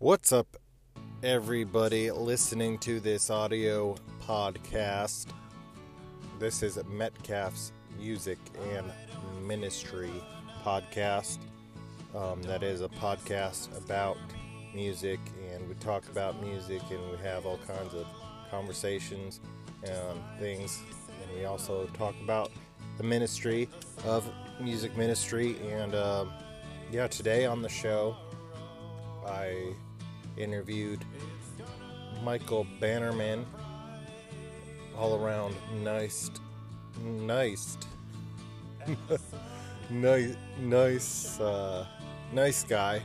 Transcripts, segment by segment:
What's up, everybody listening to this audio podcast? This is Metcalf's Music and Ministry podcast. Um, that is a podcast about music, and we talk about music, and we have all kinds of conversations and things. And we also talk about the ministry of music ministry. And um, yeah, today on the show, I interviewed Michael Bannerman, all around nice, nice, nice, nice, uh, nice guy.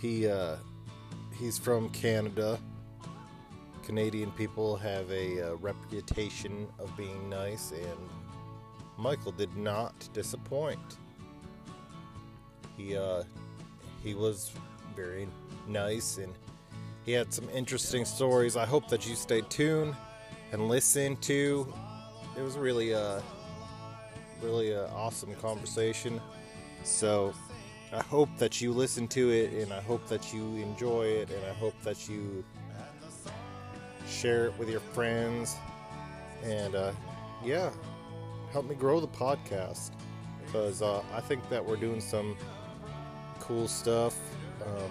He uh, he's from Canada. Canadian people have a uh, reputation of being nice, and Michael did not disappoint. He uh, he was very nice and he had some interesting stories. I hope that you stay tuned and listen to. It was really a really a awesome conversation. So I hope that you listen to it and I hope that you enjoy it and I hope that you share it with your friends and uh, yeah, help me grow the podcast because uh, I think that we're doing some cool stuff. Um,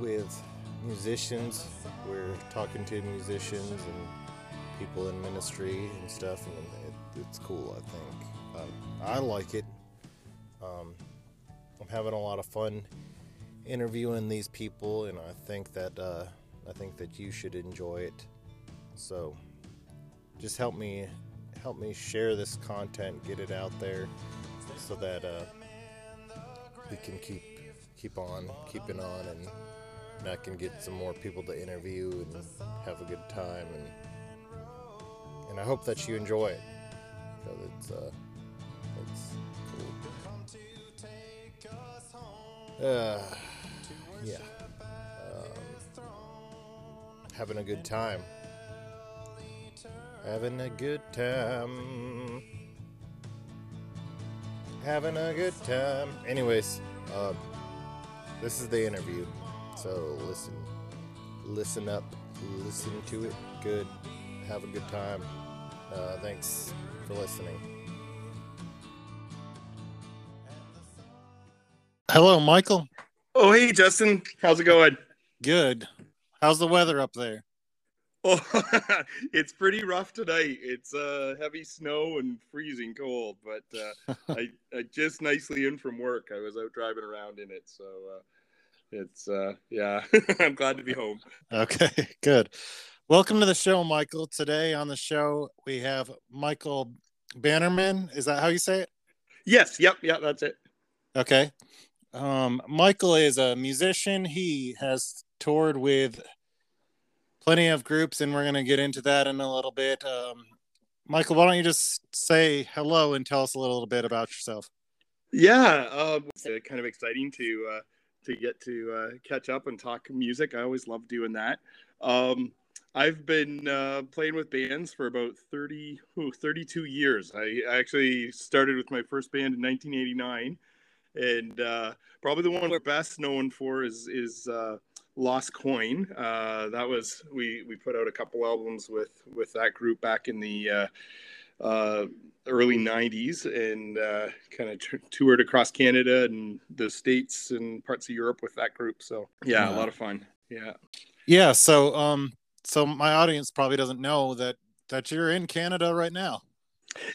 with musicians. We're talking to musicians and people in ministry and stuff, and it, it's cool. I think uh, I like it. Um, I'm having a lot of fun interviewing these people, and I think that uh, I think that you should enjoy it. So, just help me help me share this content, get it out there, so that uh, we can keep keep on keeping on and and I can get some more people to interview and have a good time and and I hope that you enjoy it because it's uh it's cool. Uh, yeah. Um, having a good time. Having a good time. Having a good time. Anyways, uh, this is the interview. So listen, listen up, listen to it. Good. Have a good time. Uh, thanks for listening. Hello, Michael. Oh, hey, Justin. How's it going? Good. How's the weather up there? Oh, it's pretty rough tonight. It's uh, heavy snow and freezing cold, but uh, I, I just nicely in from work. I was out driving around in it, so uh, it's uh yeah i'm glad to be home. Okay good. Welcome to the show michael. Today on the show we have michael bannerman. Is that how you say it? Yes yep yep that's it. Okay. Um michael is a musician. He has toured with plenty of groups and we're going to get into that in a little bit. Um michael why don't you just say hello and tell us a little bit about yourself? Yeah um, it's uh, kind of exciting to uh to get to uh, catch up and talk music. I always love doing that. Um, I've been uh, playing with bands for about 30, ooh, 32 years. I actually started with my first band in 1989, and uh, probably the one we're best known for is is uh, Lost Coin. Uh, that was we we put out a couple albums with with that group back in the uh, early 90s and uh, kind of t- toured across Canada and the States and parts of Europe with that group. So, yeah, yeah, a lot of fun. Yeah. Yeah. So, um, so my audience probably doesn't know that that you're in Canada right now.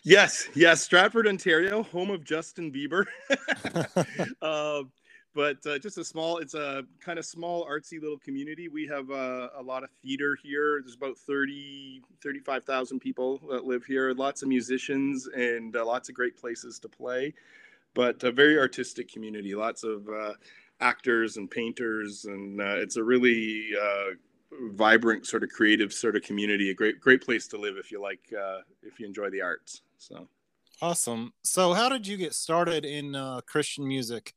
Yes, yes, Stratford, Ontario, home of Justin Bieber. uh, but uh, just a small it's a kind of small artsy little community. We have uh, a lot of theater here. There's about 30 35000 people that live here. Lots of musicians and uh, lots of great places to play but a very artistic community. Lots of uh, actors and painters and uh, it's a really uh, vibrant sort of creative sort of community a great great place to live if you like if you enjoy the arts so. Awesome. So how did you get started in christian music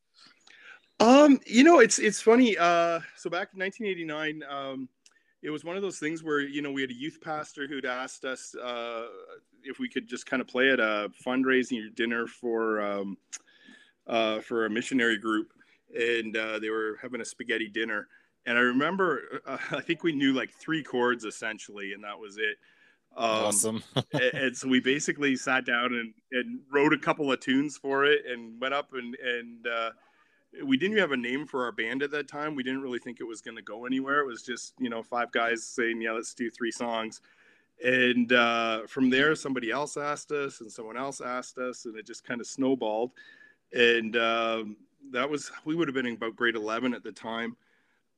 um, you know, it's it's funny. Uh, so back in 1989, um, it was one of those things where you know we had a youth pastor who'd asked us uh, if we could just kind of play at a fundraising dinner for um, uh, for a missionary group, and uh, they were having a spaghetti dinner. And I remember, uh, I think we knew like three chords essentially, and that was it. Um, awesome. and, and, so we basically sat down and, and wrote a couple of tunes for it, and went up and and uh, we didn't have a name for our band at that time. We didn't really think it was going to go anywhere. It was just you know five guys saying, "Yeah, let's do three songs." And uh, from there, somebody else asked us, and someone else asked us, and it just kind of snowballed. And um, that was we would have been in about grade eleven at the time.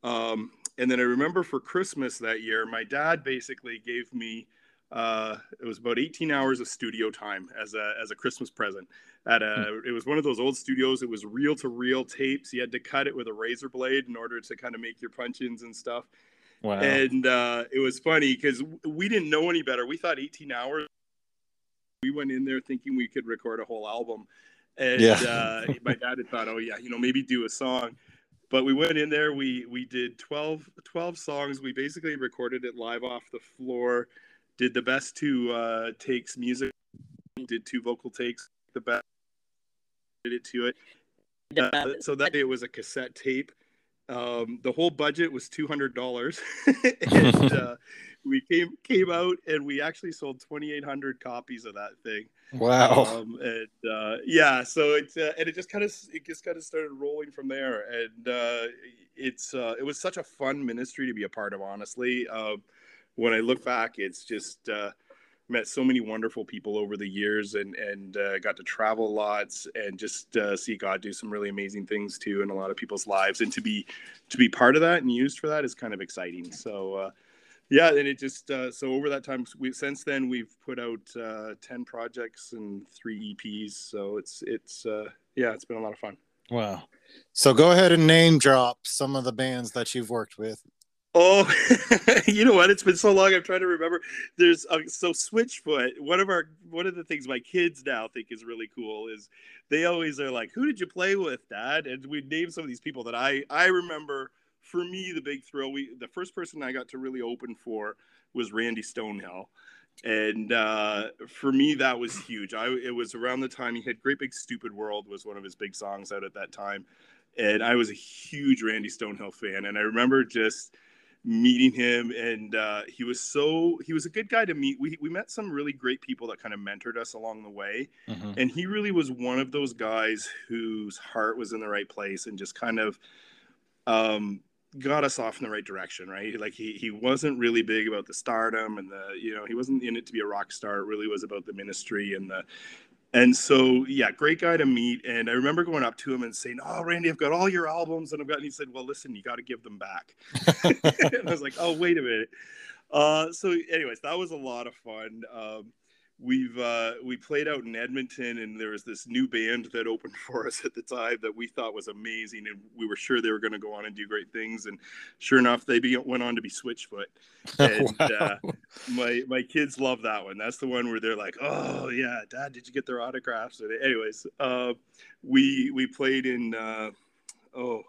Um, and then I remember for Christmas that year, my dad basically gave me uh, it was about 18 hours of studio time as a as a Christmas present. At a, hmm. it was one of those old studios. It was reel to reel tapes. You had to cut it with a razor blade in order to kind of make your punch ins and stuff. Wow. And uh, it was funny because we didn't know any better. We thought 18 hours. We went in there thinking we could record a whole album. And yeah. uh, my dad had thought, oh, yeah, you know, maybe do a song. But we went in there. We we did 12, 12 songs. We basically recorded it live off the floor. Did the best two uh, takes music. Did two vocal takes. The best did it to it. Uh, so that it was a cassette tape um, the whole budget was two hundred dollars, and uh, we came came out and we actually sold twenty eight hundred copies of that thing. Wow! Um, and uh, yeah, so it uh, and it just kind of it just kind of started rolling from there, and uh, it's uh, it was such a fun ministry to be a part of. Honestly, um, when I look back, it's just uh, met so many wonderful people over the years and and uh, got to travel lots and just uh, see God do some really amazing things too in a lot of people's lives. And to be to be part of that and used for that is kind of exciting. So uh, yeah and it just uh, so over that time we since then we've put out uh, 10 projects and three EPs so it's it's uh, yeah it's been a lot of fun. Wow. So go ahead and name drop some of the bands that you've worked with Oh, you know what? It's been so long. I'm trying to remember. There's uh, so Switchfoot. One of our one of the things my kids now think is really cool is they always are like, "Who did you play with, Dad?" And we name some of these people that I I remember. For me, the big thrill. We the first person I got to really open for was Randy Stonehill, and uh, for me that was huge. I it was around the time he had Great Big Stupid World was one of his big songs out at that time, and I was a huge Randy Stonehill fan. And I remember just meeting him and uh, he was so he was a good guy to meet. We, we met some really great people that kind of mentored us along the way mm-hmm. and he really was one of those guys whose heart was in the right place and just kind of um, got us off in the right direction right? Like he, he wasn't really big about the stardom and the you know he wasn't in it to be a rock star. It really was about the ministry and the and so, yeah, great guy to meet. And I remember going up to him and saying, "Oh, Randy, I've got all your albums," and I've got. And he said, "Well, listen, you got to give them back." and I was like, "Oh, wait a minute." Uh, so, anyways, that was a lot of fun. Um, we've uh, we played out in Edmonton, and there was this new band that opened for us at the time that we thought was amazing, and we were sure they were going to go on and do great things. And sure enough, they be, went on to be Switchfoot. And wow. uh, my my kids love that one. That's the one where they're like, "Oh yeah, Dad, did you get their autographs?" And anyways, uh, we we played in uh, oh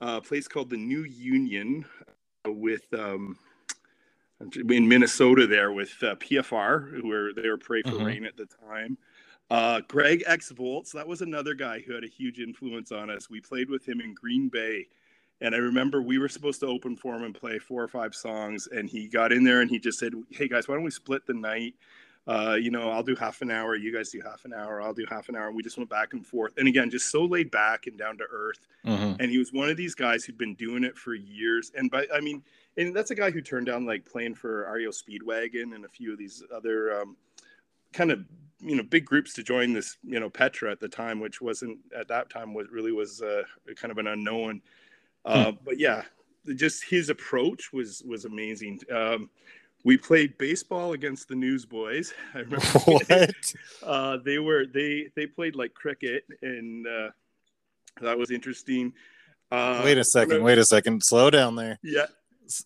a place called the New Union with. Um, in Minnesota there with uh, PFR, who were they were Pray for mm-hmm. Rain at the time. Uh, Greg X Volz, that was another guy who had a huge influence on us. We played with him in Green Bay. And I remember we were supposed to open for him and play four or five songs. And he got in there and he just said, Hey guys, why don't we split the night? Uh, you know, I'll do half an hour, you guys do half an hour, I'll do half an hour. And we just went back and forth. And again, just so laid back and down to earth. Mm-hmm. And he was one of these guys who'd been doing it for years. And by, I mean, and that's a guy who turned down like playing for REO Speedwagon and a few of these other um, kind of you know big groups to join this you know Petra at the time, which wasn't at that time was really was uh, kind of an unknown. Uh, hmm. But yeah, just his approach was was amazing. Um, we played baseball against the Newsboys. I remember what? Uh, they were they they played like cricket, and uh, that was interesting. Uh, wait a second. Wait a second. Slow down there. Yeah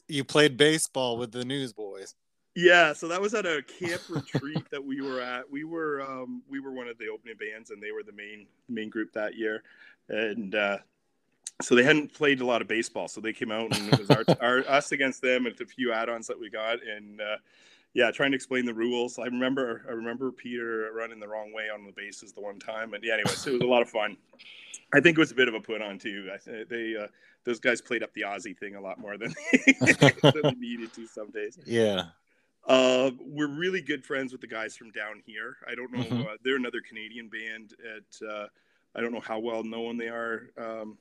you played baseball with the Newsboys. Yeah, so that was at a camp retreat that we were at. We were um, we were one of the opening bands, and they were the main main group that year. And uh, so they hadn't played a lot of baseball, so they came out and it was our, our us against them and a few add-ons that we got. And uh, yeah, trying to explain the rules. I remember I remember Peter running the wrong way on the bases the one time, and yeah, anyways, it was a lot of fun. I think it was a bit of a put on too. I they uh, those guys played up the Aussie thing a lot more than they, than they needed to some days. Yeah. Uh, we're really good friends with the guys from Downhere. I don't know. Mhm. Uh, they're another Canadian band. At uh, I don't know how well known they are. Um,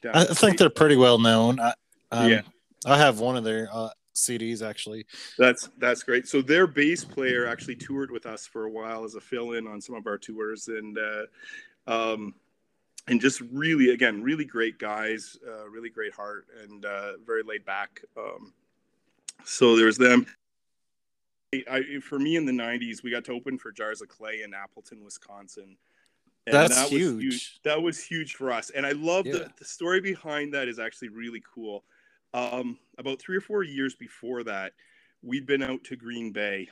down I the think they're pretty well known. I, um, Yeah. I have one of their uh, CDs actually. That's that's great. So their bass player actually toured with us for a while as a fill-in on some of our tours, and uh, um, and just really, again, really great guys, uh, really great heart, and uh, very laid back. Um, so there's them. I, for me in the '90s, we got to open for Jars of Clay in Appleton, Wisconsin. And That's that was huge. That was huge for us, and I love Yeah. the the story behind that is actually really cool. Um, about three or four years before that, we'd been out to Green Bay,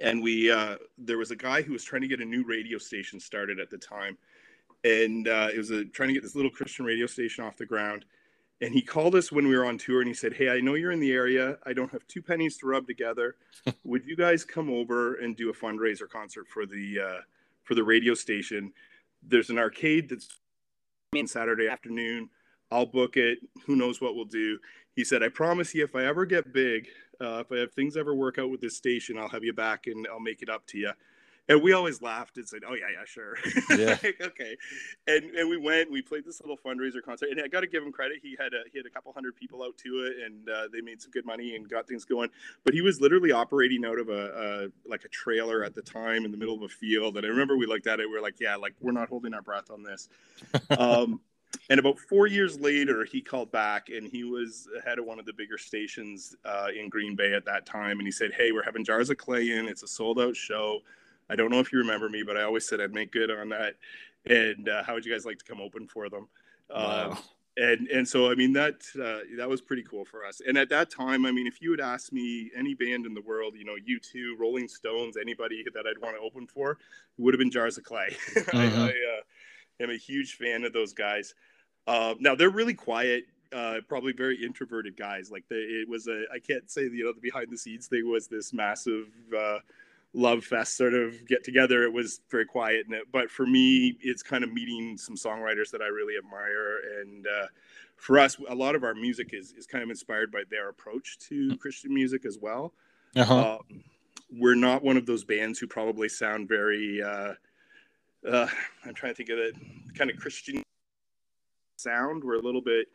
and we uh, there was a guy who was trying to get a new radio station started at the time, and uh, it was a, trying to get this little Christian radio station off the ground. And he called us when we were on tour, and he said, "Hey, I know you're in the area. I don't have two pennies to rub together. Would you guys come over and do a fundraiser concert for the uh, for the radio station? There's an arcade that's on Saturday afternoon. I'll book it. Who knows what we'll do?" He said, "I promise you, if I ever get big, uh, if, I, if things ever work out with this station, I'll have you back and I'll make it up to you." And we always laughed and said, "Oh yeah, yeah, sure, Yeah. Like, okay." And and we went. We played this little fundraiser concert, and I got to give him credit. He had a he had a couple hundred people out to it, and uh, they made some good money and got things going. But he was literally operating out of a, a like a trailer at the time in the middle of a field. And I remember we looked at it. We were like, "Yeah, like we're not holding our breath on this." um, and about four years later, he called back and he was head of one of the bigger stations uh, in Green Bay at that time. And he said, Hey, we're having Jars of Clay in. It's a sold out show. I don't know if you remember me, but I always said I'd make good on that. And uh, how would you guys like to come open for them? Wow. Um, and and so I mean that uh, that was pretty cool for us. And at that time, I mean, if you had asked me any band in the world, you know, you two, Rolling Stones, anybody that I'd want to open for, it would have been Jars of Clay. I, Mhm. I uh, am a huge fan of those guys. Uh, now they're really quiet, uh, probably very introverted guys. Like the, it was a I can't say you know the behind the scenes thing was this massive. Uh, love fest sort of get together it was very quiet and it, but for me it's kind of meeting some songwriters that i really admire and uh, for us a lot of our music is, is kind of inspired by their approach to christian music as well. Uh-huh. um, we're not one of those bands who probably sound very uh, uh, i'm trying to think of it kind of christian sound. We're a little bit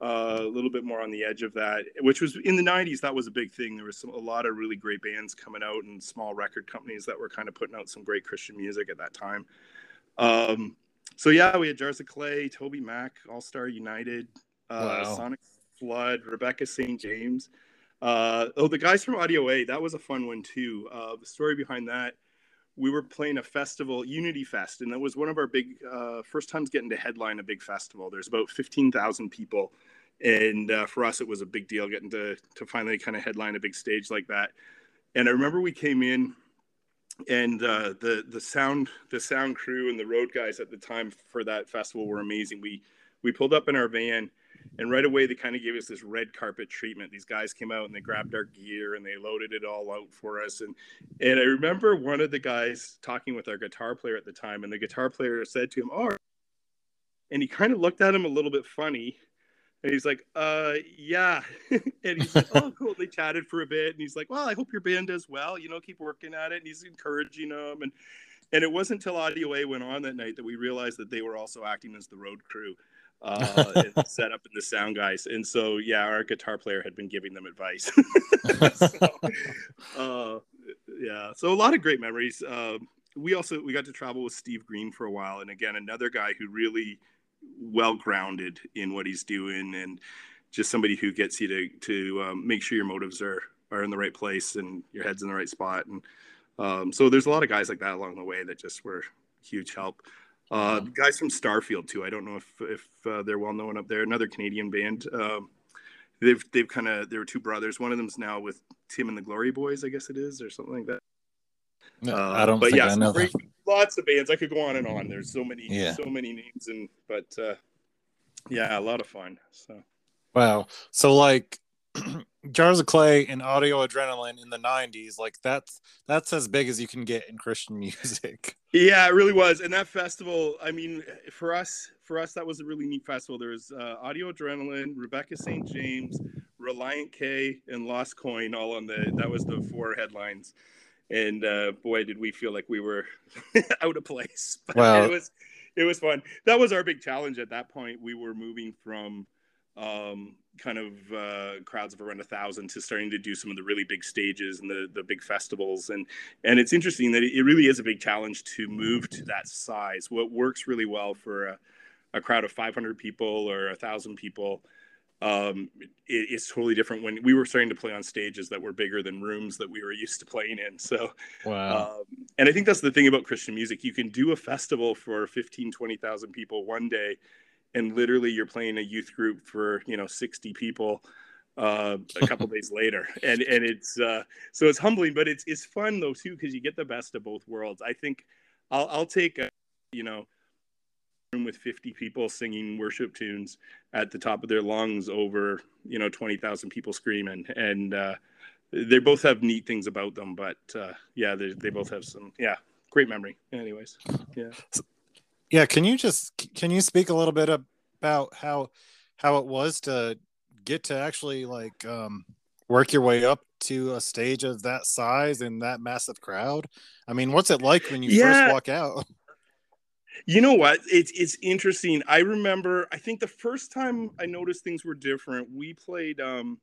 uh, a little bit more on the edge of that, which was in the '90s. That was a big thing. There was some, a lot of really great bands coming out and small record companies that were kind of putting out some great Christian music at that time. Um, so yeah, we had Jars of Clay, Toby Mac, All Star United, uh, Wow. Sonic Flood, Rebecca St. James. Uh, oh, the guys from Audio A, that was a fun one too. Uh, the story behind that, we were playing a festival, Unity Fest, and that was one of our big uh, first times getting to headline a big festival. There's about 15,000 people, and uh, for us, it was a big deal getting to to finally kind of headline a big stage like that. And I remember we came in, and uh, the the sound the sound crew and the road guys at the time for that festival were amazing. We we pulled up in our van and right away they kind of gave us this red carpet treatment. These guys came out and they grabbed our gear and they loaded it all out for us. And and i remember one of the guys talking with our guitar player at the time and the guitar player said to him oh and he kind of looked at him a little bit funny and he's like uh yeah. And he's like oh cool. They chatted for a bit and he's like well i hope your band does well you know keep working at it. And he's encouraging them and and it wasn't until audio a went on that night that we realized that they were also acting as the road crew uh, set up in the sound guys. And so, yeah, our guitar player had been giving them advice. so, uh, yeah, so a lot of great memories. Um, we also we got to travel with Steve Green for a while, and again, another guy who really well grounded in what he's doing, and just somebody who gets you to to um, make sure your motives are are in the right place and your head's in the right spot. And um, so, there's a lot of guys like that along the way that just were huge help. Uh, guys from Starfield too. I don't know if if uh, they're well known up there. Another Canadian band. Um, they've they've kind of there were two brothers. One of them's now with Tim and the Glory Boys, I guess it is, or something like that. No, Uh, I don't but think yeah, I know great- Lots of bands. I could go on and on. There's so many, Yeah. so many names, and but uh, yeah, a lot of fun. So Wow. So like Jars of Clay and Audio Adrenaline in the '90s, like that's that's as big as you can get in Christian music. Yeah, it really was. And that festival, I mean, for us, for us, that was a really neat festival. There was uh, Audio Adrenaline, Rebecca St. James, Relient K, and Lost Coin all on the. That was the four headlines. And uh, boy, did we feel like we were out of place. But Wow. it was it was fun. That was our big challenge at that point. We were moving from um, kind of uh, crowds of around a thousand to starting to do some of the really big stages and the the big festivals. And and it's interesting that it really is a big challenge to move to that size. What works really well for a, a crowd of 500 people or a thousand people um, it, it's totally different when we were starting to play on stages that were bigger than rooms that we were used to playing in. So, Wow. um, and I think that's the thing about Christian music. You can do a festival for 15, 20,000 people one day, and literally you're playing a youth group for, you know, 60 people uh, a couple days later. And, and it's, uh, so it's humbling, but it's, it's fun though, too, because you get the best of both worlds. I think I'll, I'll take, a, you know, room with 50 people singing worship tunes at the top of their lungs over you know 20,000 people screaming and uh they both have neat things about them but uh yeah they, they both have some yeah great memory anyways yeah Yeah, can you just can you speak a little bit about how how it was to get to actually like um work your way up to a stage of that size and that massive crowd? I mean, what's it like when you Yeah. first walk out? you know what it's it's interesting i remember i think the first time i noticed things were different we played um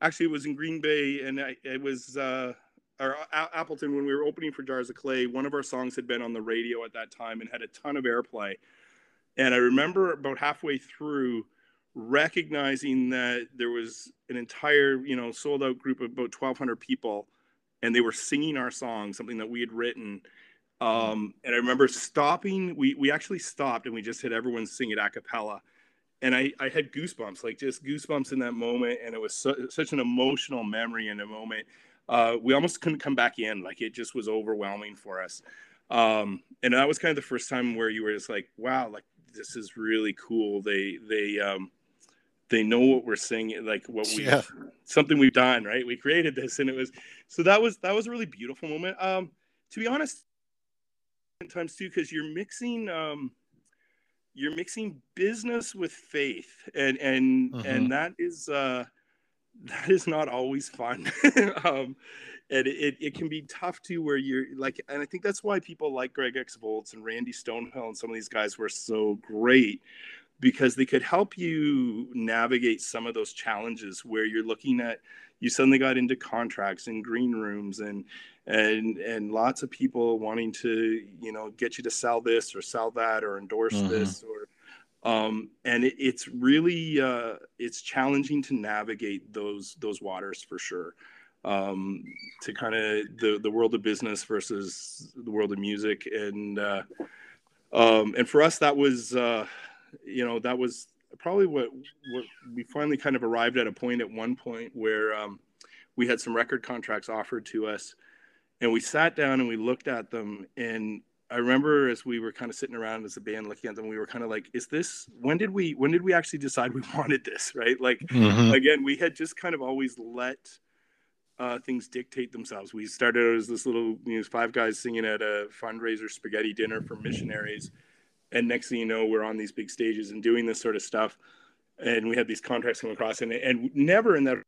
actually it was in green bay and I, it was uh or A- appleton when we were opening for jars of clay one of our songs had been on the radio at that time and had a ton of airplay and i remember about halfway through recognizing that there was an entire you know sold out group of about 1200 people and they were singing our song something that we had written um, and I remember stopping. We we actually stopped and we just had everyone sing it a cappella, and I I had goosebumps, like just goosebumps in that moment, and it was su- such an emotional memory in a moment. Uh, we almost couldn't come back in, like it just was overwhelming for us. Um, and that was kind of the first time where you were just like, wow, like this is really cool. They they um, they know what we're singing, like what we Yeah. something we've done, right? We created this, and it was so that was that was a really beautiful moment. Um, to be honest, times too, because you're mixing um, you're mixing business with faith, and and and that is uh, that is not always fun. um, and it, it can be tough too, where you're like, and I think that's why people like Greg X Volz and Randy Stonehill and some of these guys were so great because they could help you navigate some of those challenges where you're looking at you suddenly got into contracts and green rooms and and and lots of people wanting to you know get you to sell this or sell that or endorse Mhm. this or um, and it, it's really uh, it's challenging to navigate those those waters for sure. Um, to kind of the the world of business versus the world of music. And uh, um, and for us that was uh, you know that was probably what what we finally kind of arrived at a point at one point where um, we had some record contracts offered to us. And we sat down and we looked at them and i remember as we were kind of sitting around as a band looking at them we were kind of like is this when did we when did we actually decide we wanted this? Right? Like Mhm. again we had just kind of always let uh, things dictate themselves. We started as this little you know five guys singing at a fundraiser spaghetti dinner for missionaries. And next thing you know we're on these big stages and doing this sort of stuff. And we had these contracts come across and, and never in that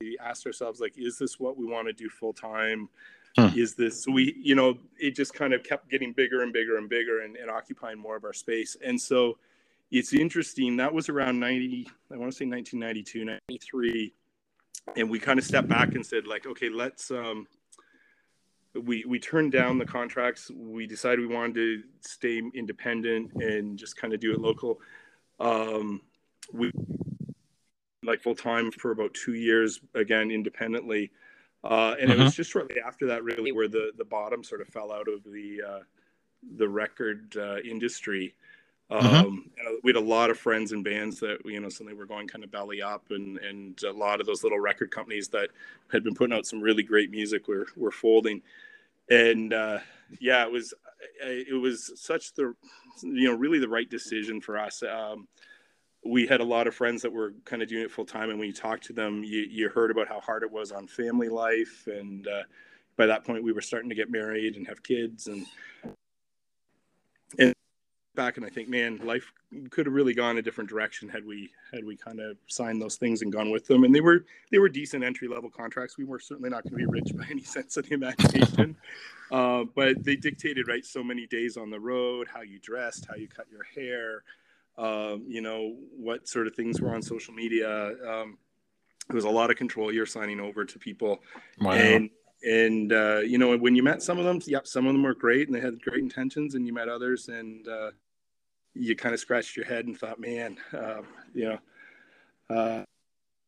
we asked ourselves like is this what we want to do full time Hmm. is this so we you know it just kind of kept getting bigger and bigger and bigger and, and occupying more of our space. And so it's interesting that was around 90 i want to say 1992 93 and we kind of stepped back and said like okay let's um we we turned down the contracts. We decided we wanted to stay independent and just kind of do it local. Um we like full time for about two years again independently uh, and it was just shortly after that really where the the bottom sort of fell out of the uh, the record uh, industry. Um, Mhm. and we had a lot of friends and bands that you know suddenly were going kind of belly up and and a lot of those little record companies that had been putting out some really great music were were folding. And uh, yeah it was it was such the you know really the right decision for us. Um, we had a lot of friends that were kind of doing it full time, and when you talked to them, you, you heard about how hard it was on family life, and uh, by that point, we were starting to get married and have kids, and and back and I think, man, life could have really gone a different direction had we had we kind of signed those things and gone with them. And they were they were decent entry level contracts. We were certainly not going to be rich by any sense of the imagination, uh, but they dictated right so many days on the road, how you dressed, how you cut your hair, um, you know, what sort of things were on social media. Um, it was a lot of control you're signing over to people. Wow. And, and uh, you know, when you met some of them, yep, some of them were great and they had great intentions, and you met others, and uh, you kind of scratched your head and thought, man, uh, you know, uh,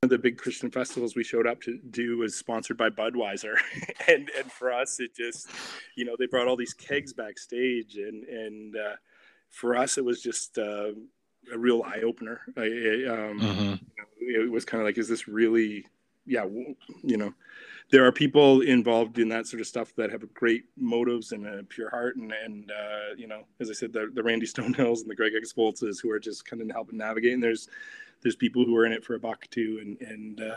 one of the big Christian festivals we showed up to do was sponsored by Budweiser, and and for us, it just, you know, they brought all these kegs backstage, and and uh, for us, it was just uh, a real eye opener. Um, mm-hmm. you know, it was kind of like, is this really? Yeah, you know, there are people involved in that sort of stuff that have great motives and a pure heart, and and uh, you know, as I said, the, the Randy Stonehills and the Greg X Volzes who are just kind of helping navigate. And there's there's people who are in it for a buck too, and and uh,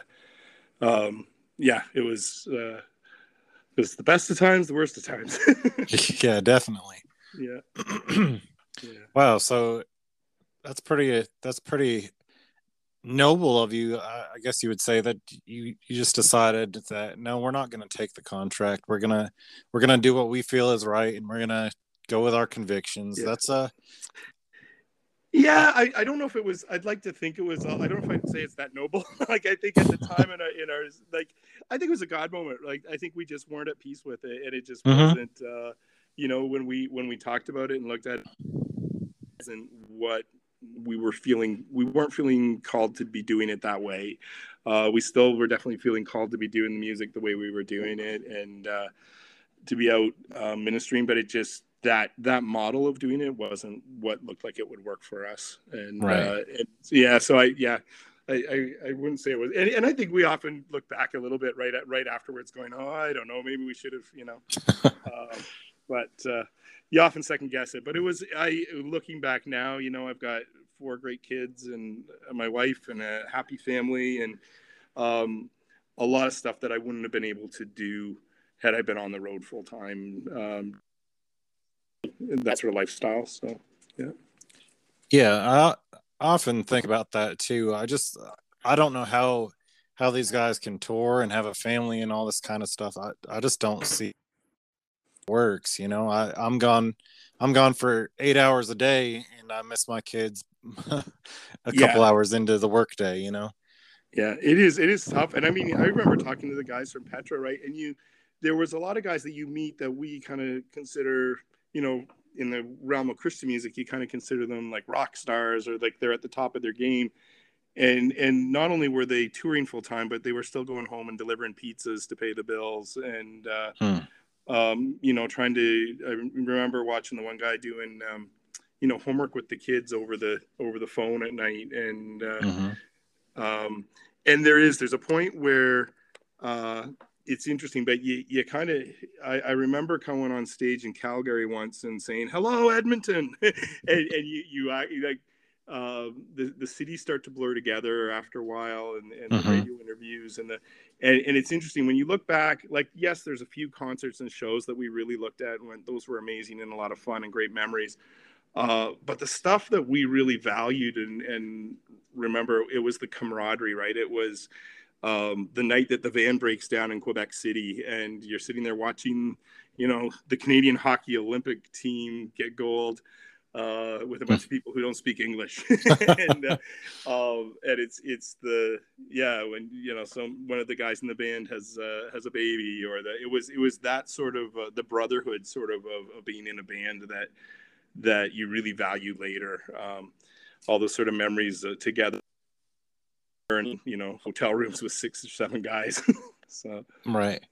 um, yeah, it was uh, it was the best of times, the worst of times. yeah, definitely. Yeah. yeah. Wow. So that's pretty. That's pretty noble of you. I guess you would say that you you just decided that no, we're not going to take the contract. We're gonna we're gonna do what we feel is right, and we're gonna go with our convictions. Yeah. That's a yeah, I, I don't know if it was. I'd like to think it was. I don't know if I'd say it's that noble. like I think at the time in our, in our like, I think it was a God moment. Like I think we just weren't at peace with it, and it just mm-hmm. wasn't. Uh, you know, when we when we talked about it and looked at it, and what we were feeling, we weren't feeling called to be doing it that way. Uh, we still were definitely feeling called to be doing the music the way we were doing it, and uh, to be out uh, ministering. But it just that that model of doing it wasn't what looked like it would work for us and, right. uh, and yeah so i yeah I, I, I, wouldn't say it was, and, and, I think we often look back a little bit right at right afterwards, going, "Oh, I don't know, maybe we should have," you know. uh, but uh, you often second guess it. But it was, I looking back now, you know, I've got four great kids and my wife and a happy family, and um, a lot of stuff that I wouldn't have been able to do had I been on the road full time. Um, that sort of lifestyle. So, yeah. Yeah, I often think about that too. I just I don't know how how these guys can tour and have a family and all this kind of stuff. I I just don't see works. You know, I I'm gone I'm gone for eight hours a day and I miss my kids a yeah. couple hours into the workday. You know. Yeah, it is. It is tough, and I mean, I remember talking to the guys from Petra, right? And you, there was a lot of guys that you meet that we kind of consider you know, in the realm of Christian music, you kind of consider them like rock stars or like they're at the top of their game. And and not only were they touring full time, but they were still going home and delivering pizzas to pay the bills and uh, hmm. Um, you know trying to. I remember watching the one guy doing um, you know homework with the kids over the over the phone at night and uh, mm-hmm. um, and there is there's a point where uh, it's interesting, but you, you kind of, I, I, remember coming on stage in Calgary once and saying, hello, Edmonton. and, and you, you, like, uh, the, the cities start to blur together after a while and, and mm-hmm. the radio interviews and the, and, and it's interesting when you look back, like, yes, there's a few concerts and shows that we really looked at and went, those were amazing and a lot of fun and great memories. Uh, but the stuff that we really valued and, and remember, it was the camaraderie, right? It was, um, the night that the van breaks down in Quebec City, and you're sitting there watching, you know, the Canadian Hockey Olympic team get gold uh, with a bunch of people who don't speak English, and uh, um, and it's it's the yeah when you know some one of the guys in the band has uh, has a baby or the it was it was that sort of uh, the brotherhood sort of, of, of being in a band that that you really value later. Um, all those sort of memories uh, together in you know hotel rooms with six or seven guys. so right,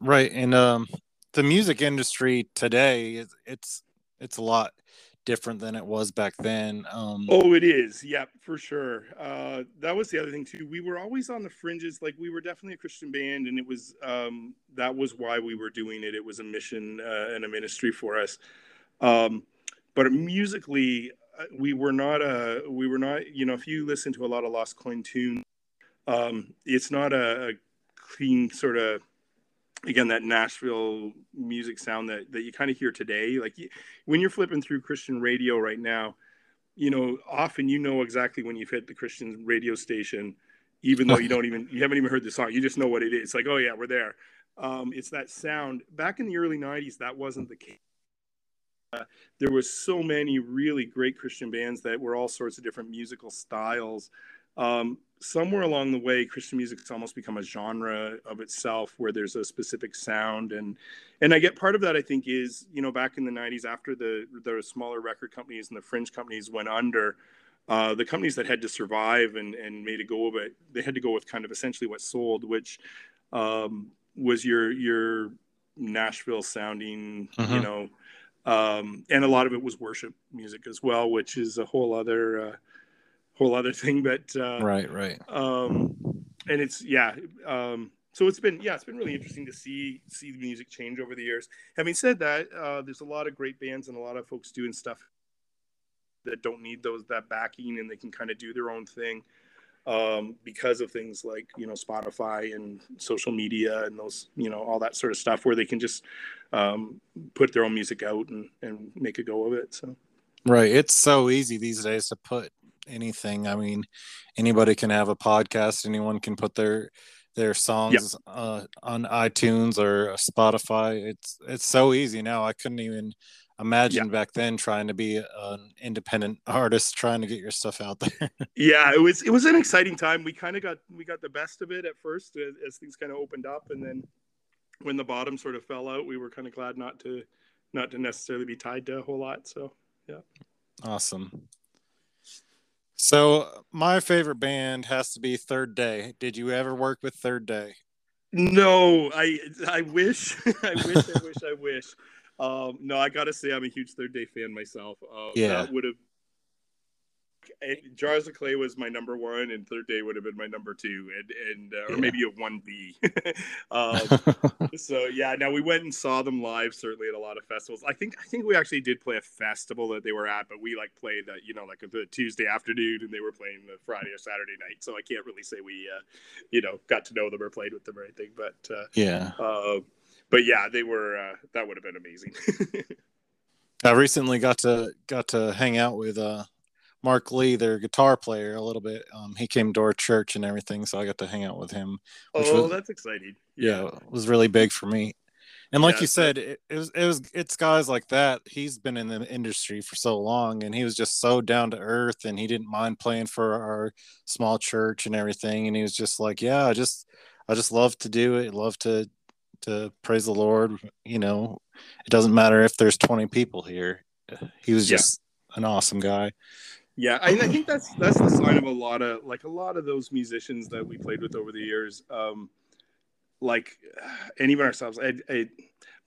right, and um, the music industry today it's it's a lot different than it was back then. Um, oh, it is. Yeah, for sure. Uh, that was the other thing too. We were always on the fringes. Like we were definitely a Christian band, and it was um, that was why we were doing it. It was a mission uh, and a ministry for us. Um, but musically, we were not a we were not you know if you listen to a lot of Lost Coin tunes, um, it's not a, a clean sort of again that Nashville music sound that that you kind of hear today. Like when you're flipping through Christian radio right now, you know often you know exactly when you've hit the Christian radio station, even though you don't even you haven't even heard the song. You just know what it is. It's like oh yeah, we're there. Um, it's that sound. Back in the early '90s, that wasn't the case. Uh, there was so many really great Christian bands that were all sorts of different musical styles. Um, somewhere along the way, Christian music's almost become a genre of itself, where there's a specific sound, and and I get part of that. I think is you know back in the '90s, after the the smaller record companies and the fringe companies went under, uh, the companies that had to survive and and made a go of it, they had to go with kind of essentially what sold, which um, was your your Nashville sounding, mm-hmm. you know, um, and a lot of it was worship music as well, which is a whole other uh, whole other thing. But uh, right, right, um, and it's yeah. Um, so it's been yeah, it's been really interesting to see see the music change over the years. Having said that, uh, there's a lot of great bands and a lot of folks doing stuff that don't need those that backing and they can kind of do their own thing um, because of things like you know Spotify and social media and those you know all that sort of stuff where they can just um, put their own music out and, and make a go of it. So right, it's so easy these days to put anything. I mean, anybody can have a podcast. Anyone can put their their songs yep. uh, on iTunes or Spotify. It's it's so easy now. I couldn't even imagine yeah. back then trying to be an independent artist trying to get your stuff out there yeah it was it was an exciting time we kind of got we got the best of it at first as, as things kind of opened up and then when the bottom sort of fell out we were kind of glad not to not to necessarily be tied to a whole lot so yeah awesome so my favorite band has to be third day did you ever work with third day no i i wish i wish i wish i wish um, no, I gotta say I'm a huge Third Day fan myself. Uh, yeah, that would have. Jars of Clay was my number one, and Third Day would have been my number two, and and uh, or yeah. maybe a one B. um, so yeah, now we went and saw them live. Certainly at a lot of festivals. I think I think we actually did play a festival that they were at, but we like played that you know like the Tuesday afternoon, and they were playing the Friday or Saturday night. So I can't really say we uh, you know got to know them or played with them or anything. But uh, yeah. Uh, but yeah, they were. Uh, that would have been amazing. I recently got to got to hang out with uh, Mark Lee, their guitar player, a little bit. Um, he came to our church and everything, so I got to hang out with him. oh, was, that's exciting! Yeah. yeah, it was really big for me. And like yeah, you said, it, it, was it was it's guys like that. He's been in the industry for so long, and he was just so down to earth, and he didn't mind playing for our small church and everything. And he was just like, "Yeah, I just I just love to do it. Love to to praise the Lord. You know, it doesn't matter if there's 20 people here. He was just yeah. an awesome guy. Yeah, I, I, think that's that's the sign of a lot of like a lot of those musicians that we played with over the years. Um, like, and even ourselves, I, I,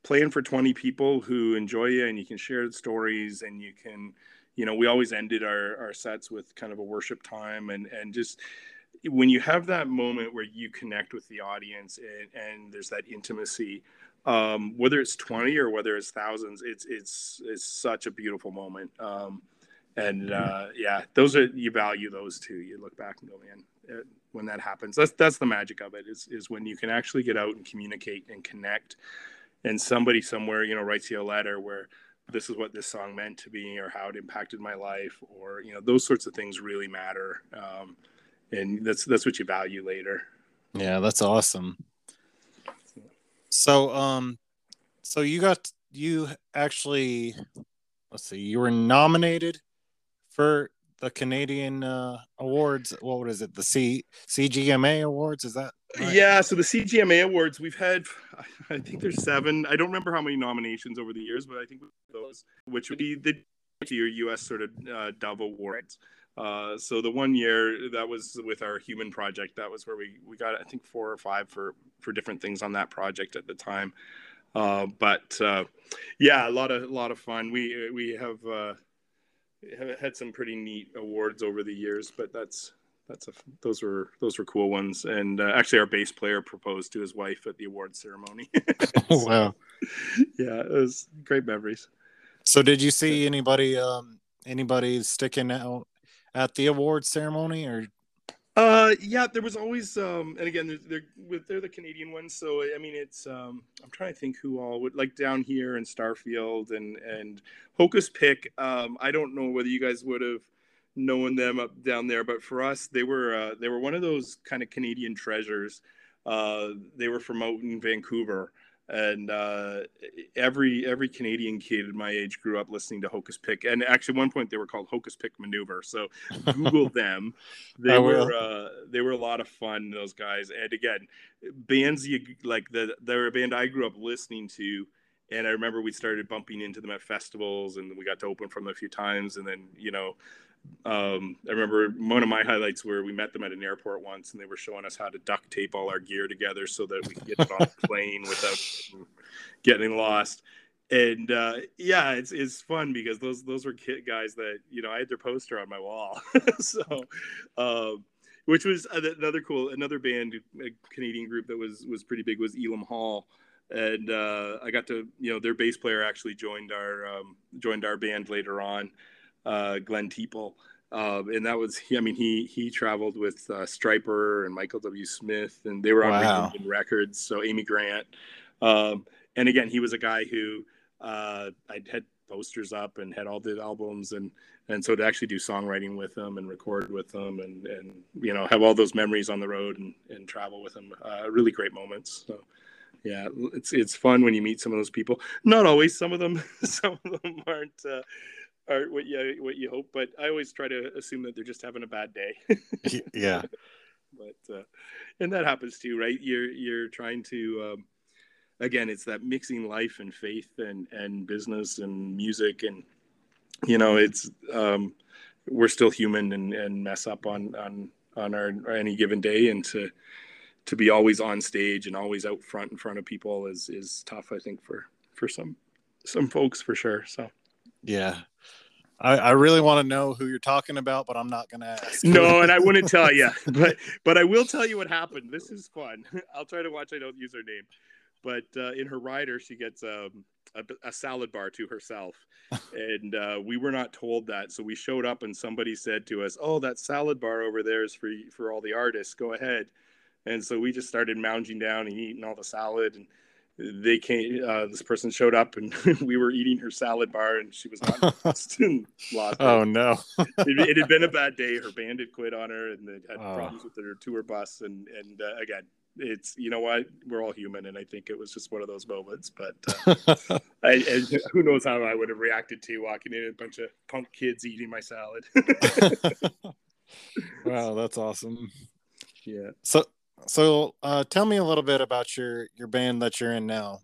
playing for 20 people who enjoy you and you can share stories and you can, you know, we always ended our, our sets with kind of a worship time and, and just, when you have that moment where you connect with the audience and, and there's that intimacy, um, whether it's 20 or whether it's thousands, it's it's it's such a beautiful moment. Um, and uh, yeah, those are you value those too. You look back and go, man, it, when that happens, that's that's the magic of it. Is is when you can actually get out and communicate and connect, and somebody somewhere you know writes you a letter where this is what this song meant to me or how it impacted my life or you know those sorts of things really matter. Um, and that's that's what you value later. Yeah, that's awesome. So, um, so you got you actually, let's see, you were nominated for the Canadian uh, awards. What is it? The C CGMA awards? Is that? Right? Yeah. So the CGMA awards, we've had, I think there's seven. I don't remember how many nominations over the years, but I think those, which would be the your U.S. sort of uh, Dove Awards. Uh, so the one year that was with our human project, that was where we, we got I think four or five for for different things on that project at the time. Uh, but uh, yeah, a lot of a lot of fun. We we have, uh, have had some pretty neat awards over the years, but that's that's a those were those were cool ones. And uh, actually, our bass player proposed to his wife at the award ceremony. oh, wow! yeah, it was great memories. So, did you see anybody um, anybody sticking out at the award ceremony or uh, yeah, there was always, um, and again, they're, they're they're the Canadian ones, so I mean, it's um, I'm trying to think who all would like Downhere in Starfield and and Hokus Pick. Um, I don't know whether you guys would have known them up down there, but for us, they were uh, they were one of those kind of Canadian treasures. Uh, they were from out in Vancouver, and uh, every every Canadian kid at my age grew up listening to Hokus Pick, and actually, at one point they were called Hokus Pick Maneuver. So, Google them. They were uh, they were a lot of fun. Those guys, and again, bands you like the they're a band I grew up listening to, and I remember we started bumping into them at festivals, and we got to open from them a few times, and then you know um, I remember one of my highlights where we met them at an airport once, and they were showing us how to duct tape all our gear together so that we could get it on a plane without getting lost. And uh, yeah, it's it's fun because those those were kid guys that you know I had their poster on my wall, so um, which was another cool another band, a Canadian group that was was pretty big was Elam Hall. And uh, I got to you know their bass player actually joined our um, joined our band later on, uh, Glenn Teeple. Um, and that was, I mean, he he traveled with uh, Stryper and Michael W. Smith, and they were on wow. records. So Amy Grant, um, and again, he was a guy who uh, I had posters up and had all the albums, and and so to actually do songwriting with them and record with them, and and you know have all those memories on the road and and travel with them, uh, really great moments. So yeah, it's it's fun when you meet some of those people. Not always. Some of them, some of them aren't are what you what you hope. But I always try to assume that they're just having a bad day. yeah. But uh, and that happens too, right? You're you're trying to um, again, it's that mixing life and faith and and business and music and you know it's um, we're still human and and mess up on on on our any given day and to to be always on stage and always out front in front of people is is tough i think for for some some folks for sure so yeah I, I really want to know who you're talking about, but I'm not going to ask. No, and I wouldn't tell you, but but I will tell you what happened. This is fun. I'll try to watch. I don't use her name, but uh, in her rider, she gets um, a, a, salad bar to herself, and uh, we were not told that. So we showed up, and somebody said to us, "Oh, that salad bar over there is for for all the artists. Go ahead." And so we just started mounging down and eating all the salad and they came uh, this person showed up and we were eating her salad bar and she was not lost oh no. It, it, had been a bad day. Her band had quit on her and they had oh. problems with their tour bus and and uh, again it's you know what? We're all human and i think it was just one of those moments but uh, I, who knows how i would have reacted to walking in a bunch of punk kids eating my salad. Wow that's awesome. Yeah. So so, uh, tell me a little bit about your your band that you're in now.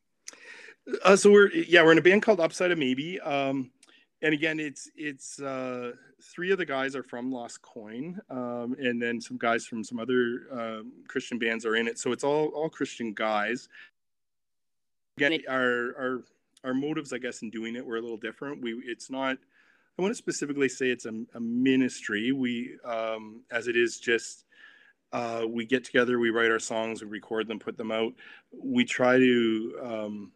Uh, so we're yeah we're in a band called Upside of Maybe, um, and again it's it's uh, three of the guys are from Lost Coin, um, and then some guys from some other um, Christian bands are in it. So it's all all Christian guys. Again, our our our motives, I guess, in doing it were a little different. We it's not. I want to specifically say it's a, a ministry. We um, as it is just uh, we get together, we write our songs, we record them, put them out. We try to, um,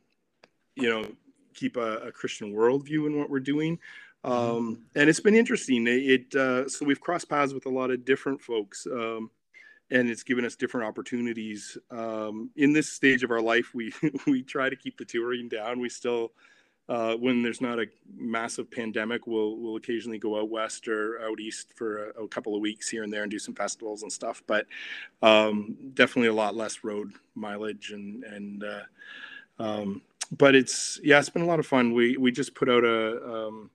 you know, keep a, a, Christian worldview in what we're doing. Mm-hmm. Um, and it's been interesting. It, uh, so we've crossed paths with a lot of different folks, um, and it's given us different opportunities. Um, in this stage of our life, we we try to keep the touring down. We still uh, when there's not a massive pandemic, we'll we'll occasionally go out west or out east for a, a couple of weeks here and there and do some festivals and stuff. But um, definitely a lot less road mileage and and uh, um, but it's yeah, it's been a lot of fun. We we just put out a um,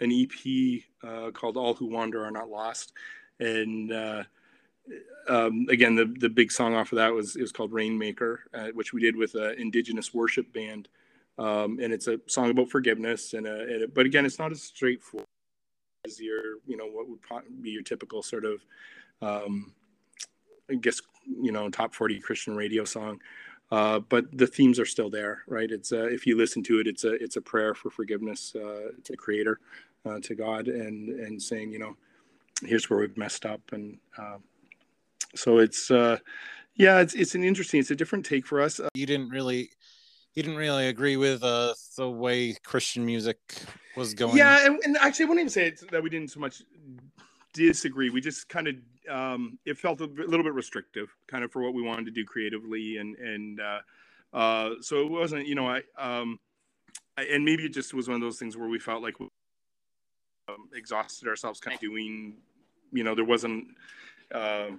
an EP uh, called "All Who Wander Are Not Lost," and uh, um, again, the the big song off of that was is called "Rainmaker," uh, which we did with an indigenous worship band um, and it's a song about forgiveness. And, a, but again, it's not as straightforward as your, you know, what would be your typical sort of, um, I guess, you know, top 40 Christian radio song. Uh, but the themes are still there, right? It's uh, if you listen to it, it's a it's a prayer for forgiveness uh, to the Creator, uh, to God, and and saying, you know, here's where we've messed up, and um, so it's uh, yeah, it's it's an interesting, it's a different take for us. You didn't really he didn't really agree with uh, the way Christian music was going. Yeah, and, and actually, I wouldn't even say that we didn't so much disagree. We just kind of um, it felt a little bit restrictive, kind of for what we wanted to do creatively, and and uh, uh, so it wasn't, you know, I, um, I, and maybe it just was one of those things where we felt like we um, exhausted ourselves, kind of doing, you know, there wasn't. Uh,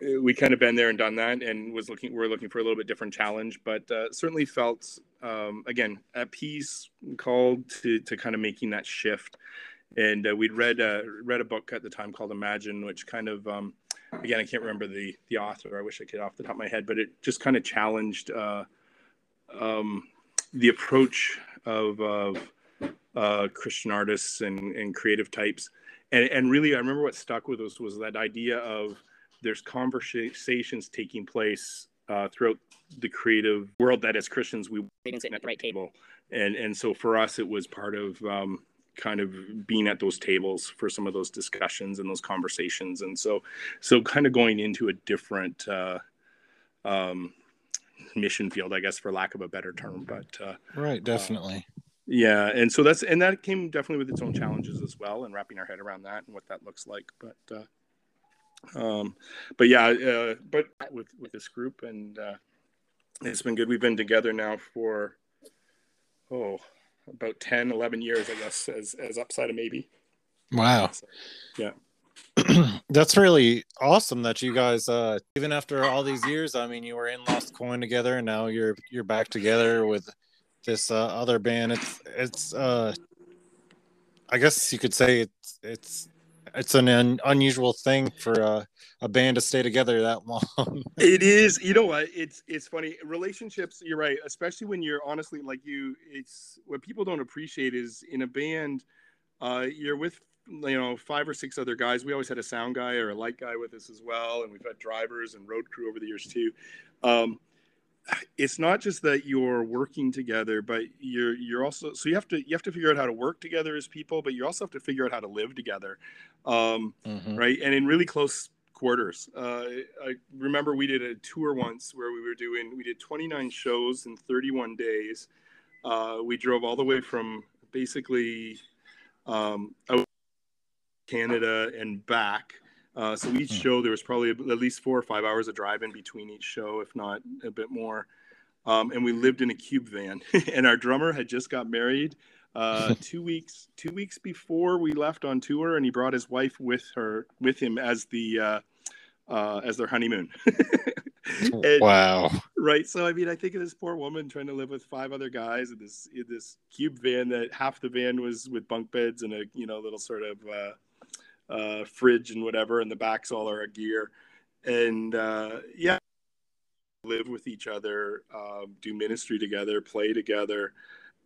we kind of been there and done that and was looking we're looking for a little bit different challenge but uh, certainly felt um, again at peace called to to kind of making that shift. And uh, we'd read uh, read a book at the time called imagine which kind of um, again i can't remember the the author. I wish i could off the top of my head but it just kind of challenged uh, um, the approach of, of uh, christian artists and, and creative types. And, and really i remember what stuck with us was that idea of there's conversations taking place uh, throughout the creative world that as Christians we didn't sit at the right table, and and so for us it was part of um, kind of being at those tables for some of those discussions and those conversations, and so so kind of going into a different uh, um, mission field, I guess, for lack of a better term, but uh, right, definitely. Uh, yeah, and so that's and that came definitely with its own challenges as well, and wrapping our head around that and what that looks like. But uh, um, but yeah, uh, but with with this group, and uh, it's been good. We've been together now for oh about 10, 11 years, I guess, as as upside of maybe. Wow. So, yeah. That's really awesome that you guys, uh, even after all these years, I mean, you were in Lost Coin together, and now you're you're back together with this uh, other band. It's it's uh, I guess you could say it's it's it's an un- unusual thing for a, band to stay together that long. it is. You know what? It's it's funny. Relationships. You're right. Especially when you're honestly like you. It's what people don't appreciate is in a band. Uh, you're with you know five or six other guys. We always had a sound guy or a light guy with us as well, and we've had drivers and road crew over the years too. Um, it's not just that you're working together but you're you're also so you have to you have to figure out how to work together as people but you also have to figure out how to live together um, mm-hmm. right and in really close quarters uh, i remember we did a tour once where we were doing we did 29 shows in 31 days uh, we drove all the way from basically um, out canada and back uh, so each hmm. show, there was probably at least four or five hours of drive in between each show, if not a bit more. Um, and we lived in a cube van, and our drummer had just got married uh, two weeks two weeks before we left on tour, and he brought his wife with her with him as the uh, uh as their honeymoon. and, wow! Right. So I mean, I think of this poor woman trying to live with five other guys in this in this cube van that half the van was with bunk beds and a you know little sort of uh, uh, fridge and whatever, and the back's all our gear. And uh, yeah, live with each other, uh, do ministry together, play together,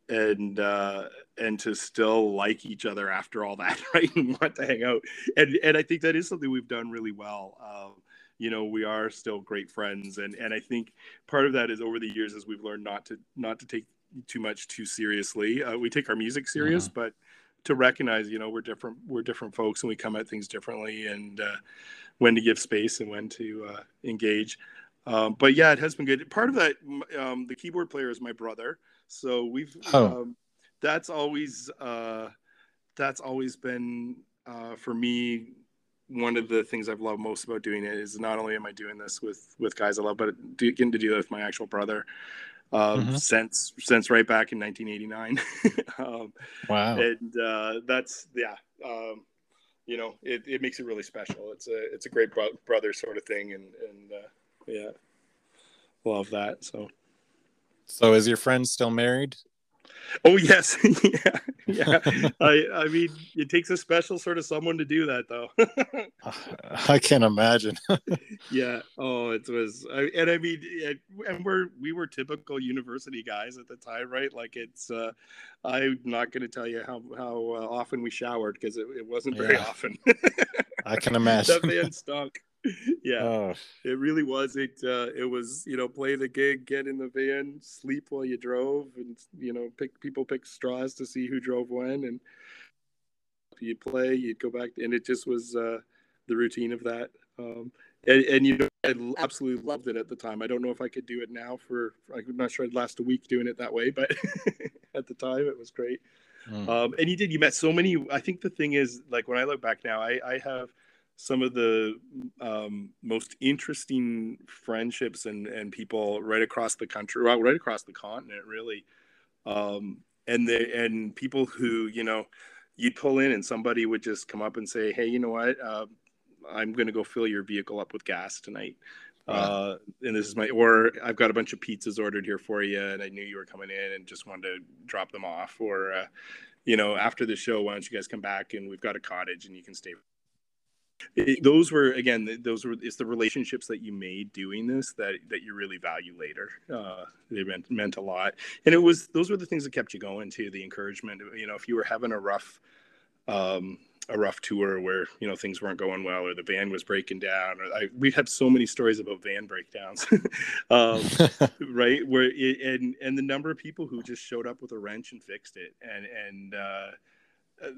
and uh, and to still like each other after all that, right? And want to hang out. And and I think that is something we've done really well. Um, you know, we are still great friends, and and I think part of that is over the years as we've learned not to not to take too much too seriously. Uh, we take our music serious, mm-hmm. but to recognize you know we're different we're different folks and we come at things differently and uh, when to give space and when to uh, engage um, but yeah it has been good part of that um, the keyboard player is my brother so we've oh. um, that's always uh, that's always been uh, for me one of the things I've loved most about doing it is not only am I doing this with with guys I love, but getting to do it with my actual brother um, mm-hmm. since since right back in 1989. um, wow! And uh, that's yeah, um, you know, it, it makes it really special. It's a it's a great bro- brother sort of thing, and and uh, yeah, love that. So, so is your friend still married? Oh yes, yeah, yeah. I I mean, it takes a special sort of someone to do that, though. I can't imagine. yeah. Oh, it was, I, and I mean, it, and we're we were typical university guys at the time, right? Like it's. uh I'm not going to tell you how how uh, often we showered because it, it wasn't very yeah. often. I can imagine. that man stunk. yeah, oh. it really was. It uh, it was you know play the gig, get in the van, sleep while you drove, and you know pick people pick straws to see who drove when, and you'd play, you'd go back, and it just was uh, the routine of that. Um, and, and, you know, I absolutely loved it at the time. I don't know if I could do it now. For I'm not sure I'd last a week doing it that way, but at the time it was great. Mm. Um, and you did. You met so many. I think the thing is, like when I look back now, I, I have some of the um, most interesting friendships and and people right across the country, well, right across the continent, really. Um, and the and people who you know you'd pull in and somebody would just come up and say, "Hey, you know what? Uh, I'm going to go fill your vehicle up with gas tonight." Wow. Uh, and this is my, or I've got a bunch of pizzas ordered here for you, and I knew you were coming in and just wanted to drop them off. Or, uh, you know, after the show, why don't you guys come back and we've got a cottage and you can stay it, those were again those were it's the relationships that you made doing this that that you really value later. Uh they meant meant a lot. And it was those were the things that kept you going too the encouragement. You know if you were having a rough um a rough tour where you know things weren't going well or the van was breaking down or I, we had so many stories about van breakdowns. Um, right where it, and and the number of people who just showed up with a wrench and fixed it and and uh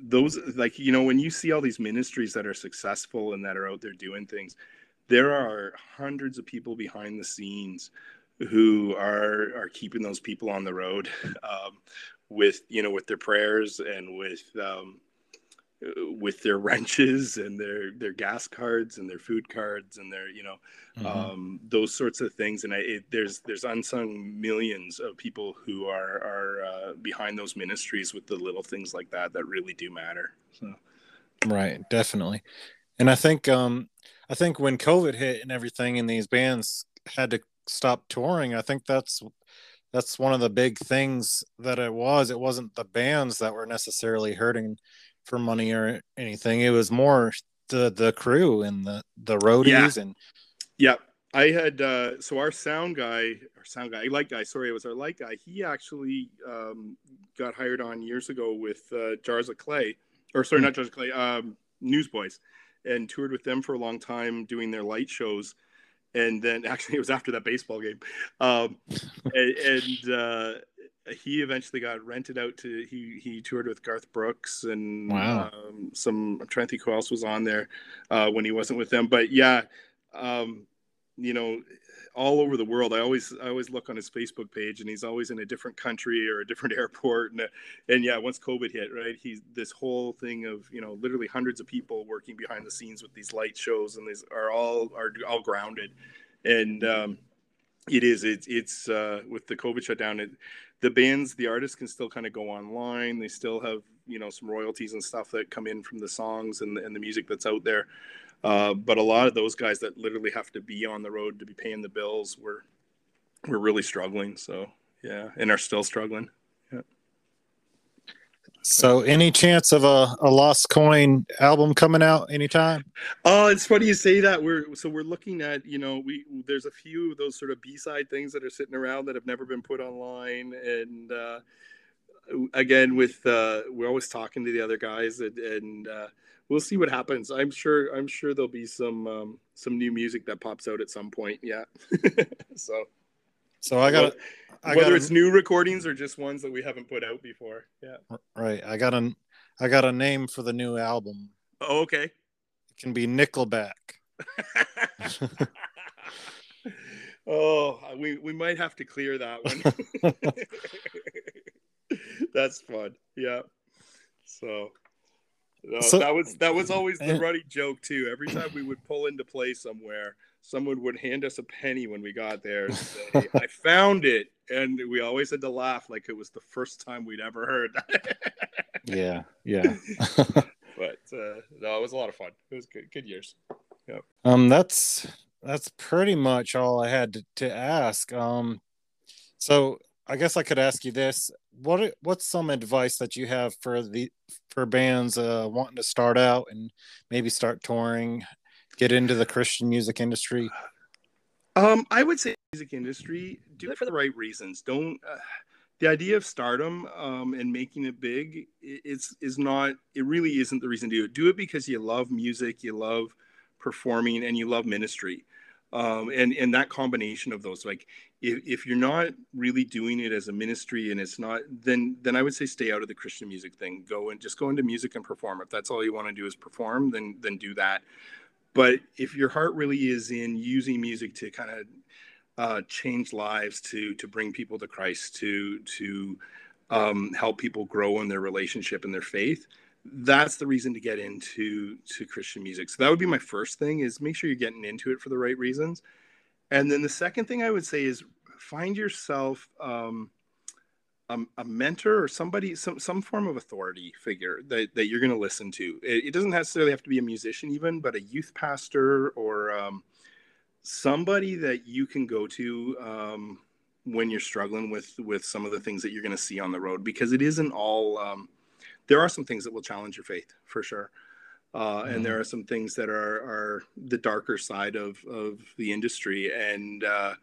those like you know when you see all these ministries that are successful and that are out there doing things there are hundreds of people behind the scenes who are are keeping those people on the road um, with you know with their prayers and with um, with their wrenches and their their gas cards and their food cards and their you know mm-hmm. um, those sorts of things. And I, it, there's there's unsung millions of people who are are uh, behind those ministries with the little things like that that really do matter. So. Right definitely. And i think um i think when covid hit and everything and these bands had to stop touring i think that's that's one of the big things that it was it wasn't the bands that were necessarily hurting for money or anything. It was more the the crew and the the roadies yeah. and yeah. I had uh, so our sound guy, our sound guy, light guy. Sorry, it was our light guy. He actually um, got hired on years ago with uh, Jars of Clay, or sorry, mm-hmm. not Jars of Clay, um, Newsboys, and toured with them for a long time doing their light shows. And then actually, it was after that baseball game, um, and, and uh, he eventually got rented out to he he toured with Garth Brooks and wow. um, some I'm trying to think who else was on there uh, when he wasn't with them. But yeah, um, you know, all over the world. I always I always look on his Facebook page, and he's always in a different country or a different airport. And and yeah, once COVID hit, right, he's this whole thing of you know literally hundreds of people working behind the scenes with these light shows, and these are all are all grounded, and um, it is it's it's uh, with the COVID shutdown. It, the bands, the artists can still kind of go online. They still have you know some royalties and stuff that come in from the songs and the, and the music that's out there. Uh, but a lot of those guys that literally have to be on the road to be paying the bills were were really struggling. So yeah, and are still struggling. Yeah. So, any chance of a, a Lost Coin album coming out anytime? Oh, it's funny you say that. We're so we're looking at you know we there's a few of those sort of B side things that are sitting around that have never been put online, and uh, again with uh, we're always talking to the other guys, and, and uh, we'll see what happens. I'm sure I'm sure there'll be some um, some new music that pops out at some point. Yeah. so. So I got. I whether it's new recordings or just ones that we haven't put out before. Yeah. Right. I got a I got a name for the new album. Oh, okay. It can be Nickelback. oh, we we might have to clear that one. That's fun. Yeah. So, no, so, that was that was always the running joke too. Every time we would pull into play somewhere, someone would hand us a penny when we got there and say, I found it. And we always had to laugh like it was the first time we'd ever heard yeah, yeah. but uh, no, it was a lot of fun. It was good, good years. Yep. Um, that's that's pretty much all I had to, to ask. Um, so I guess I could ask you this: what what's some advice that you have for the for bands uh, wanting to start out and maybe start touring? get into the Christian music industry? Um, I would say music industry do it for the right reasons. Don't uh, the idea of stardom um, and making it big is is not. It really isn't the reason to do it. Do it because you love music, you love performing, and you love ministry. Um, and and that combination of those, like if, if you're not really doing it as a ministry and it's not, then then I would say stay out of the Christian music thing. Go and just go into music and perform. If that's all you want to do is perform, then then do that but if your heart really is in using music to kind of uh, change lives, to to bring people to Christ, to to um, help people grow in their relationship and their faith, that's the reason to get into to Christian music. So that would be my first thing: is make sure you're getting into it for the right reasons. And then the second thing I would say is find yourself um, a, a, mentor or somebody, some some form of authority figure that, that you're going to listen to. It, it, doesn't necessarily have to be a musician, even, but a youth pastor or um, somebody that you can go to um, when you're struggling with with some of the things that you're going to see on the road, because it isn't all. There are some things that will challenge your faith for sure. Uh, and there mm-hmm. are some things that are are the darker side of of the industry. And uh,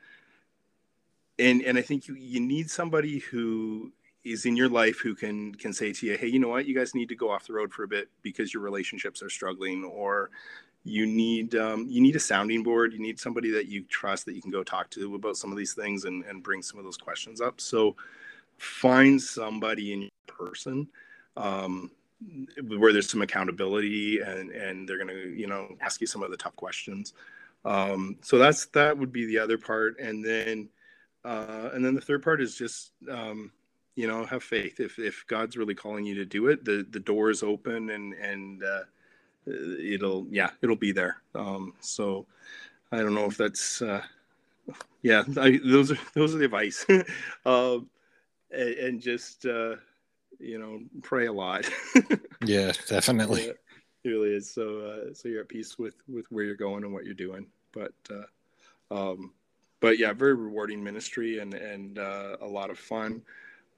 and and I think you you need somebody who is in your life who can can say to you hey you know what? You guys need to go off the road for a bit because your relationships are struggling. Or you need um, you need a sounding board. You need somebody that you trust that you can go talk to about some of these things and, and bring some of those questions up. So find somebody in your person um, where there's some accountability and and they're going to you know ask you some of the tough questions. Um, so that's that would be the other part. And then uh, and then the third part is just um, you know have faith. If if god's really calling you to do it the the door is open and and uh, it'll yeah it'll be there. Um, so i don't know if that's uh, yeah I, those are those are the advice. Um, and, and just uh, you know, pray a lot. yeah, definitely. Yeah, it really is. So, uh, so you're at peace with with where you're going and what you're doing. But, uh, um, but yeah, very rewarding ministry and and uh, a lot of fun.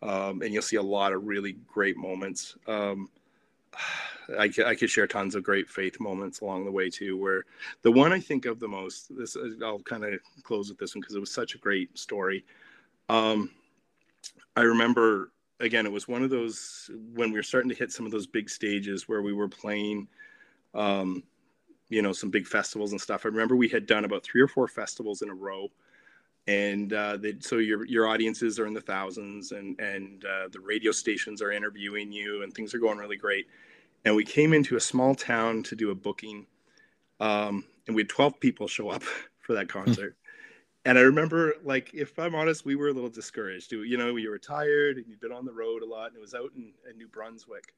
Um, and you'll see a lot of really great moments. Um, I, I could share tons of great faith moments along the way too. Where the one I think of the most, this I'll kind of close with this one because it was such a great story. Um, I remember again, it was one of those when we were starting to hit some of those big stages where we were playing, um, you know, some big festivals and stuff. I remember we had done about three or four festivals in a row, and uh, so your your audiences are in the thousands, and and uh, the radio stations are interviewing you, and things are going really great. And we came into a small town to do a booking, um, and we had twelve people show up for that concert and I remember, like, if I'm honest, we were a little discouraged. You know, you were tired and you'd been on the road a lot, and it was out in, in New Brunswick.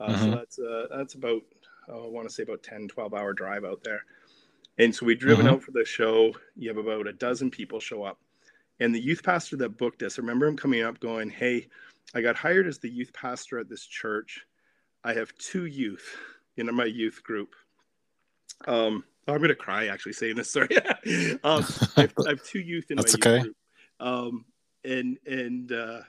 Uh, mm-hmm. So that's uh, that's about, oh, I want to say about 10, 12 hour drive out there. And so we driven mm-hmm. out for the show. You have about a dozen people show up. And the youth pastor that booked us, I remember him coming up going, Hey, I got hired as the youth pastor at this church. I have two youth in my youth group. Um, Oh, I'm gonna cry actually saying this. Sorry. um, I, have, I, have, two youth in That's my okay. group, um, and and uh,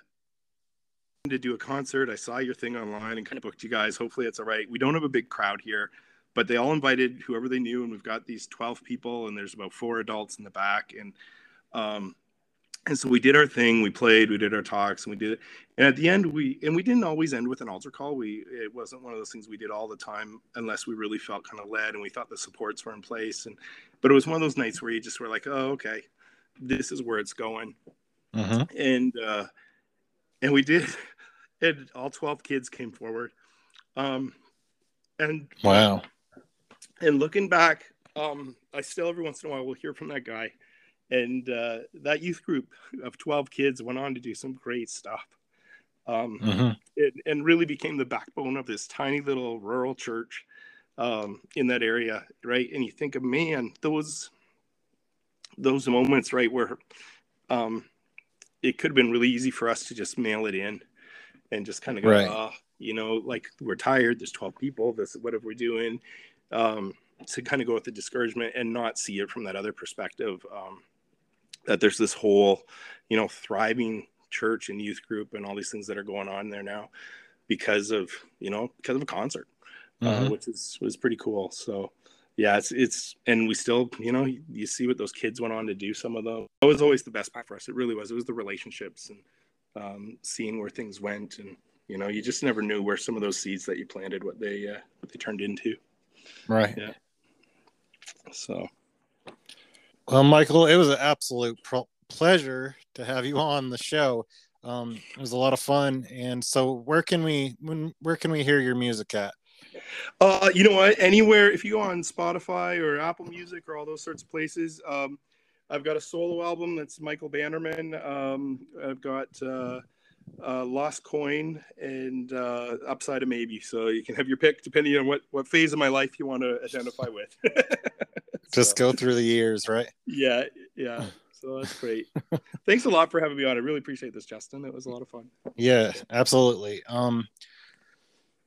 to do a concert. I saw your thing online and kind of booked you guys. Hopefully, it's all right. We don't have a big crowd here, but they all invited whoever they knew, and we've got these 12 people, and there's about four adults in the back, and um, and so we did our thing we played we did our talks and we did it. And at the end we and we didn't always end with an altar call. We it wasn't one of those things we did all the time unless we really felt kind of led and we thought the supports were in place. And but it was one of those nights where you just were like oh okay this is where it's going. Mm-hmm. and uh and we did and all 12 kids came forward. Um and wow. and looking back um i still every once in a while will hear from that guy and uh, that youth group of 12 kids went on to do some great stuff um, mm-hmm. it, and really became the backbone of this tiny little rural church um, in that area right and you think of man those those moments right where um, it could have been really easy for us to just mail it in and just kind of go right. oh, you know like we're tired there's 12 people this whatever we're doing um, to kind of go with the discouragement and not see it from that other perspective um, that there's this whole, you know, thriving church and youth group and all these things that are going on there now because of, you know, because of a concert, uh, mm-hmm. uh, which is was pretty cool. So yeah, it's it's and we still, you know, you see what those kids went on to do. Some of them. That was always the best part for us. It really was. It was the relationships and um, seeing where things went, and you know, you just never knew where some of those seeds that you planted, what they uh, what they turned into. Right. Yeah. So well, Michael, it was an absolute pro- pleasure to have you on the show. Um, it was a lot of fun. And so, where can we when where can we hear your music at? Uh, you know what? Anywhere, if you go on Spotify or Apple Music or all those sorts of places, um, I've got a solo album that's Michael Bannerman. Um, I've got uh, uh, Lost Coin and uh, Upside of Maybe. So you can have your pick depending on what, what phase of my life you want to identify with. Just so, go through the years, right? Yeah, yeah. So that's great. Thanks a lot for having me on. I really appreciate this, Justin. It was a lot of fun. Yeah, absolutely. Um,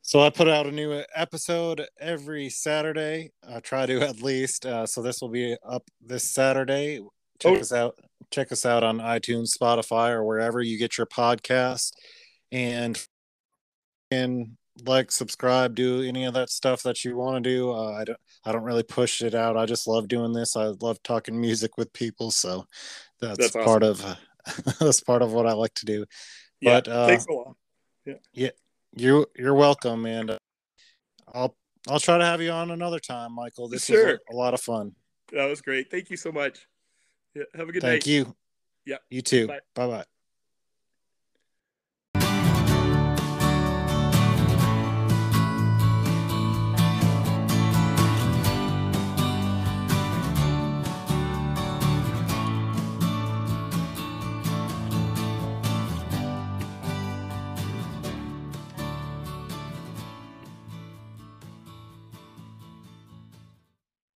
so I put out a new episode every Saturday. I try to at least. Uh, so this will be up this Saturday. Check oh. us out. Check us out on iTunes, Spotify, or wherever you get your podcast. And and like, subscribe, do any of that stuff that you want to do. Uh, I don't. I don't really push it out. I just love doing this. I love talking music with people. So that's, that's awesome. part of uh, that's part of what I like to do. Yeah, but uh, thanks a lot. Yeah. Yeah. You you're welcome, and uh, I'll I'll try to have you on another time, Michael. This sure. was a, a lot of fun. That was great. Thank you so much. Yeah, have a good day. Thank night. you. Yeah. You too. Bye bye.